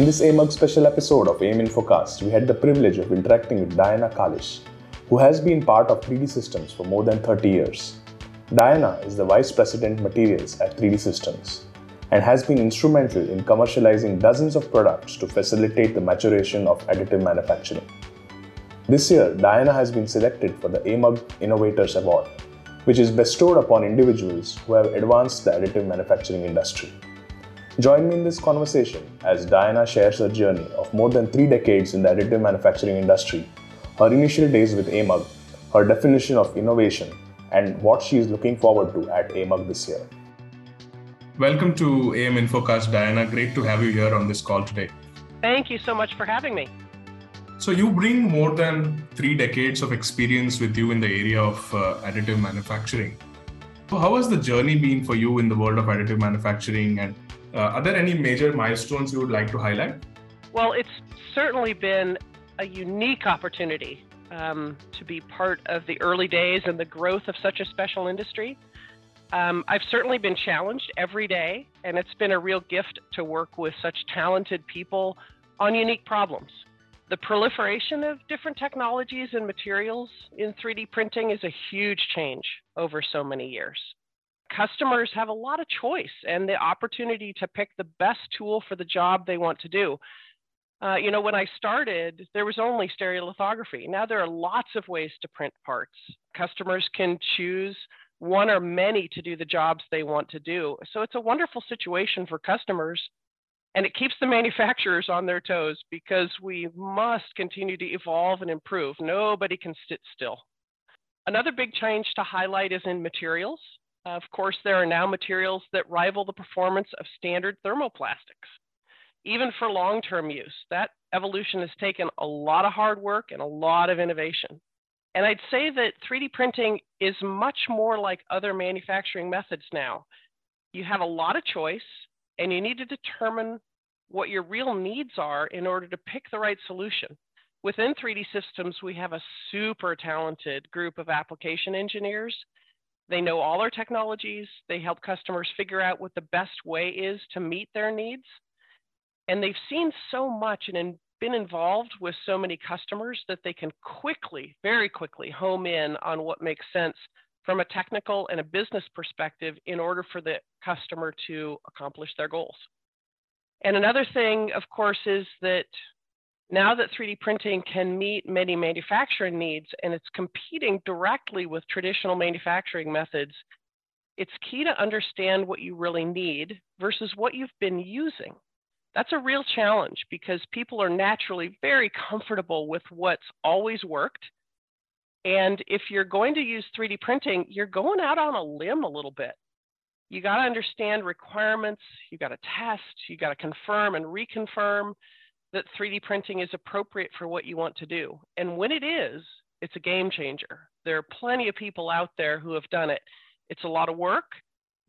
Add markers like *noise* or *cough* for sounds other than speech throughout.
In this AMUG special episode of AM Infocast, we had the privilege of interacting with Diana Kalish, who has been part of 3D Systems for more than 30 years. Diana is the Vice President Materials at 3D Systems and has been instrumental in commercializing dozens of products to facilitate the maturation of additive manufacturing. This year, Diana has been selected for the AMUG Innovators Award, which is bestowed upon individuals who have advanced the additive manufacturing industry. Join me in this conversation as Diana shares her journey of more than three decades in the additive manufacturing industry, her initial days with AMUG, her definition of innovation, and what she is looking forward to at AMUG this year. Welcome to AM Infocast, Diana. Great to have you here on this call today. Thank you so much for having me. So, you bring more than three decades of experience with you in the area of uh, additive manufacturing. So how has the journey been for you in the world of additive manufacturing? And uh, are there any major milestones you would like to highlight? Well, it's certainly been a unique opportunity um, to be part of the early days and the growth of such a special industry. Um, I've certainly been challenged every day, and it's been a real gift to work with such talented people on unique problems. The proliferation of different technologies and materials in 3D printing is a huge change over so many years. Customers have a lot of choice and the opportunity to pick the best tool for the job they want to do. Uh, you know, when I started, there was only stereolithography. Now there are lots of ways to print parts. Customers can choose one or many to do the jobs they want to do. So it's a wonderful situation for customers and it keeps the *laughs* manufacturers on their toes because we must continue to evolve and improve. Nobody can sit still. Another big change to highlight is in materials. Uh, of course, there are now materials that rival the performance of standard thermoplastics, even for long term use. That evolution has taken a lot of hard work and a lot of innovation. And I'd say that 3D printing is much more like other manufacturing methods now. You have a lot of choice, and you need to determine what your real needs are in order to pick the right solution. Within 3D Systems, we have a super talented group of application engineers. They know all our technologies, they help customers figure out what the best way is to meet their needs. And they've seen so much and been involved with so many customers that they can quickly, very quickly home in on what makes sense from a technical and a business perspective in order for the customer to accomplish their goals. And another thing, of course, is that now that 3D printing can meet many manufacturing needs and it's competing directly with traditional manufacturing methods, it's key to understand what you really need versus what you've been using that's a real challenge because people are naturally very comfortable with what's always worked. And if you're going to use 3D printing, you're going out on a limb a little bit. You got to understand requirements, you got to test, you got to confirm and reconfirm that 3D printing is appropriate for what you want to do. And when it is, it's a game changer. There are plenty of people out there who have done it. It's a lot of work,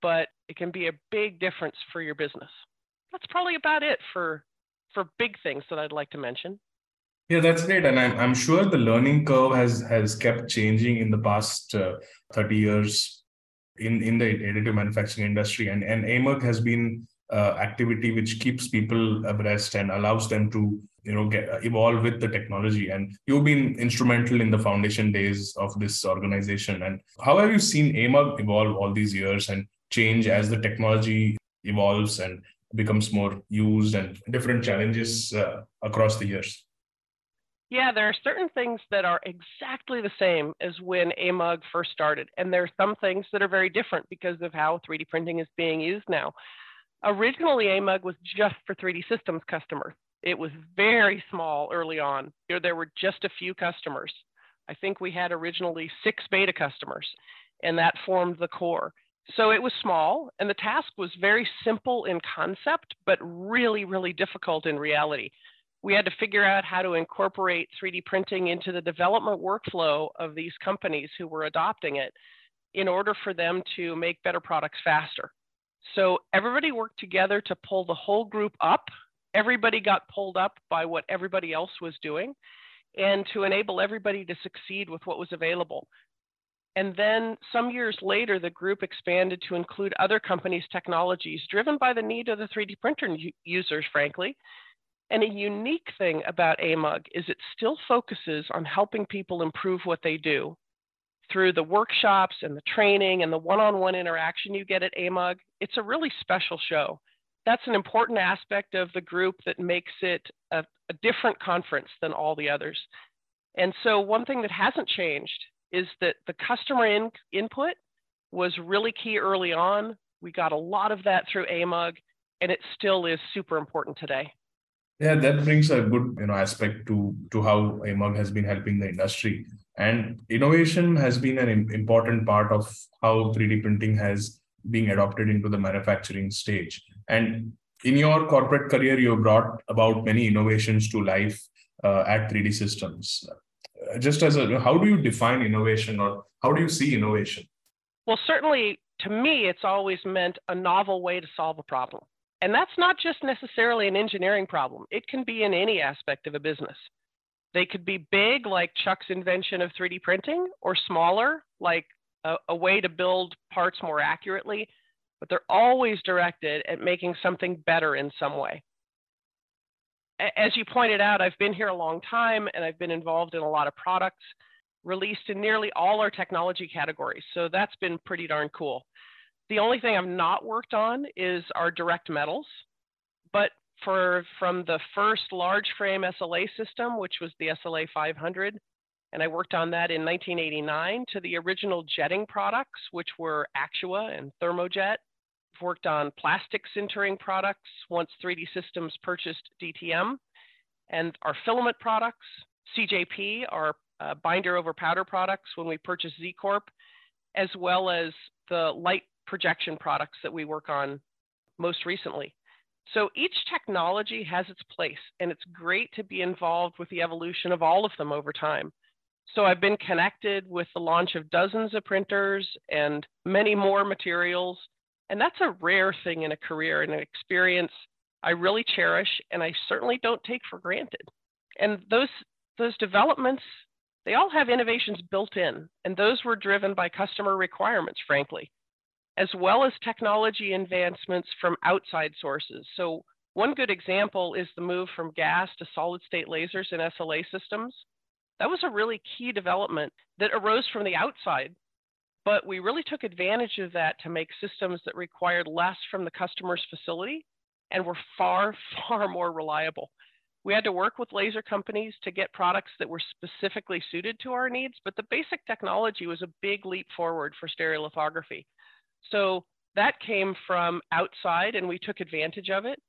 but it can be a big difference for your business that's probably about it for for big things that I'd like to mention. Yeah, that's great, and I'm I'm sure the learning curve has has kept changing in the past uh, thirty years in in the additive manufacturing industry, and and AMUG has been uh, activity which keeps people abreast and allows them to you know get evolve with the technology and you've been instrumental in the foundation days of this organization and how have you seen amug evolve all these years and change as the technology evolves and becomes more used and different challenges uh, across the years? Yeah, there are certain things that are exactly the same as when AMUG first started. And there are some things that are very different because of how 3D printing is being used now. Originally, AMUG was just for 3D systems customers. It was very small early on. There were just a few customers. I think we had originally six beta customers, and that formed the core. So it was small, and the task was very simple in concept, but really, really difficult in reality. We had to figure out how to incorporate 3D printing into the development workflow of these companies who were adopting it in order for them to make better products faster. So everybody worked together to pull the whole group up. Everybody got pulled up by what everybody else was doing and to enable everybody to succeed with what was available. And then some years later, the group expanded to include other companies' technologies driven by the need of the 3D printer users, frankly. And a unique thing about AMUG is it still focuses on helping people improve what they do through the workshops and the training and the one on one interaction you get at AMUG. It's a really special show. That's an important aspect of the group that makes it a, a different conference than all the others. And so, one thing that hasn't changed is that the customer in, input was really key early on. We got a lot of that through AMUG, and it still is super important today. Yeah, that brings a good you know aspect to to how AMUG has been helping the industry. And innovation has been an important part of how 3D printing has been adopted into the manufacturing stage. And in your corporate career, you brought about many innovations to life uh, at 3D Systems. Uh, just as a, how do you define innovation or how do you see innovation? Well, certainly to me, it's always meant a novel way to solve a problem. And that's not just necessarily an engineering problem, it can be in any aspect of a business. They could be big, like Chuck's invention of 3D printing, or smaller, like a, a way to build parts more accurately, but they're always directed at making something better in some way. As you pointed out, I've been here a long time and I've been involved in a lot of products released in nearly all our technology categories. So that's been pretty darn cool. The only thing I've not worked on is our direct metals, but for from the first large frame SLA system, which was the SLA 500, and I worked on that in 1989 to the original jetting products, which were Actua and Thermojet. I've worked on plastic sintering products once 3D Systems purchased DTM, and our filament products, CJP, our uh, binder over powder products when we purchased Z Corp, as well as the light projection products that we work on most recently. So each technology has its place, and it's great to be involved with the evolution of all of them over time. So I've been connected with the launch of dozens of printers and many more materials. And that's a rare thing in a career and an experience I really cherish and I certainly don't take for granted. And those those developments, they all have innovations built in, and those were driven by customer requirements, frankly as well as technology advancements from outside sources. So one good example is the move from gas to solid state lasers in SLA systems. That was a really key development that arose from the outside, but we really took advantage of that to make systems that required less from the customer's facility and were far, *laughs* far more reliable. We had to work with laser companies to get products that were specifically suited to our needs, but the basic technology was a big leap forward for stereolithography. So that came from outside and we took advantage of it.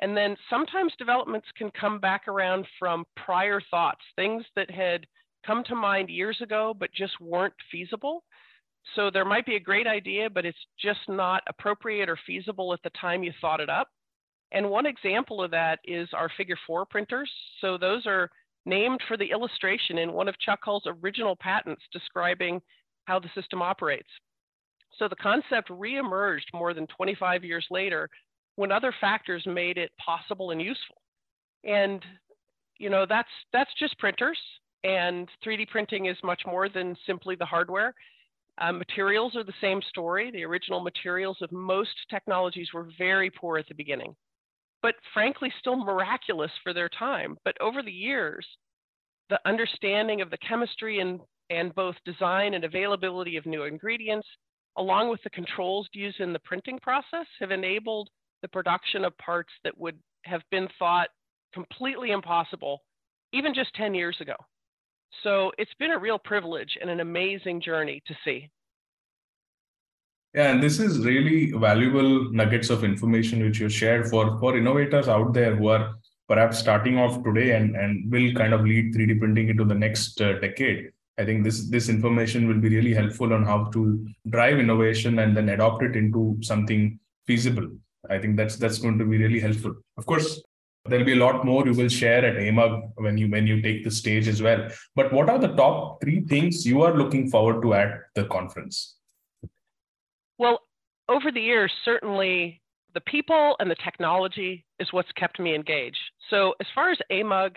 And then sometimes developments can come back around from prior thoughts, things that had come to mind years ago but just weren't feasible. So there might be a great idea, but it's just not appropriate or feasible at the time you thought it up. And one example of that is our figure four printers. So those are named for the illustration in one of Chuck Hull's original patents describing how the system operates. So the concept reemerged more than 25 years later when other factors made it possible and useful. And you know that's that's just printers, and 3D printing is much more than simply the hardware. Uh, materials are the same story. The original materials of most technologies were very poor at the beginning, but frankly, still miraculous for their time. But over the years, the understanding of the chemistry and, and both design and availability of new ingredients along with the controls used in the printing process, have enabled the production of parts that would have been thought completely impossible even just 10 years ago. So it's been a real privilege and an amazing journey to see. Yeah, and this is really valuable nuggets of information which you shared for, for innovators out there who are perhaps starting off today and, and will kind of lead 3D printing into the next uh, decade. I think this this information will be really helpful on how to drive innovation and then adopt it into something feasible. I think that's that's going to be really helpful. Of course, there'll be a lot more you will share at AMUG when you when you take the stage as well. But what are the top three things you are looking forward to at the conference? Well, over the years, certainly the people and the technology is what's kept me engaged. So as far as AMUG,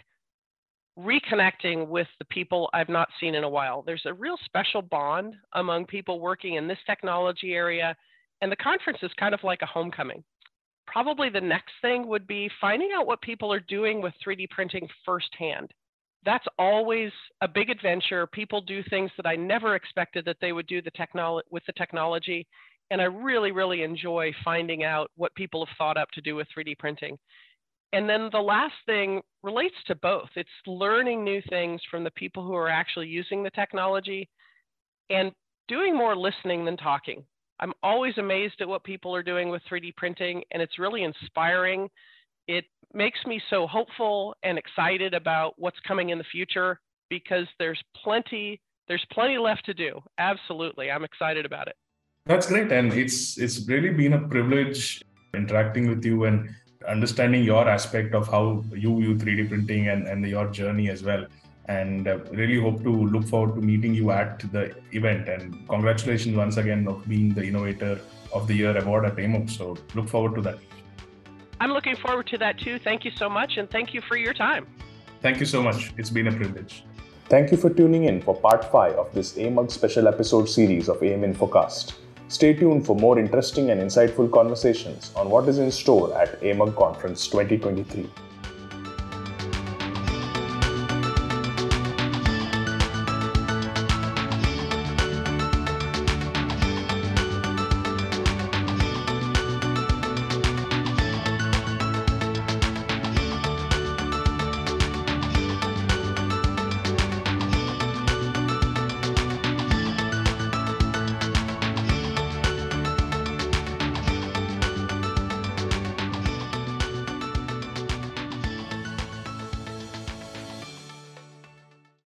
reconnecting with the people I've not seen in a while. There's a real special bond among people working in this technology area, and the conference is kind of like a homecoming. probably the next thing would be finding out what people are doing with 3D printing firsthand. That's always a big adventure. People do things that I never expected that they would do the technolo- with the technology. And I really, really enjoy finding out what people have thought up to do with 3D printing. And then the last thing relates to both. It's learning new things from the people who are actually using the technology and doing more listening than talking. I'm always amazed at what people are doing with 3D printing, and it's really inspiring. It makes me so hopeful and excited about what's coming in the future because there's plenty there's plenty left to do. Absolutely. I'm excited about it. That's great and it's it's really been a privilege interacting with you and understanding your aspect of how you view 3D printing and, and your journey as well. And uh, really hope to look forward to meeting you at the event. And congratulations once again of being the innovator of the year award at AMUG so look forward to that. I'm looking forward to that too. Thank you so much and thank you for your time. Thank you so much. It's been a privilege. Thank you for tuning in for part 5 of this AMUG special episode series of AM Infocast. Stay tuned for more interesting and insightful conversations on what is in store at AMUG Conference 2023.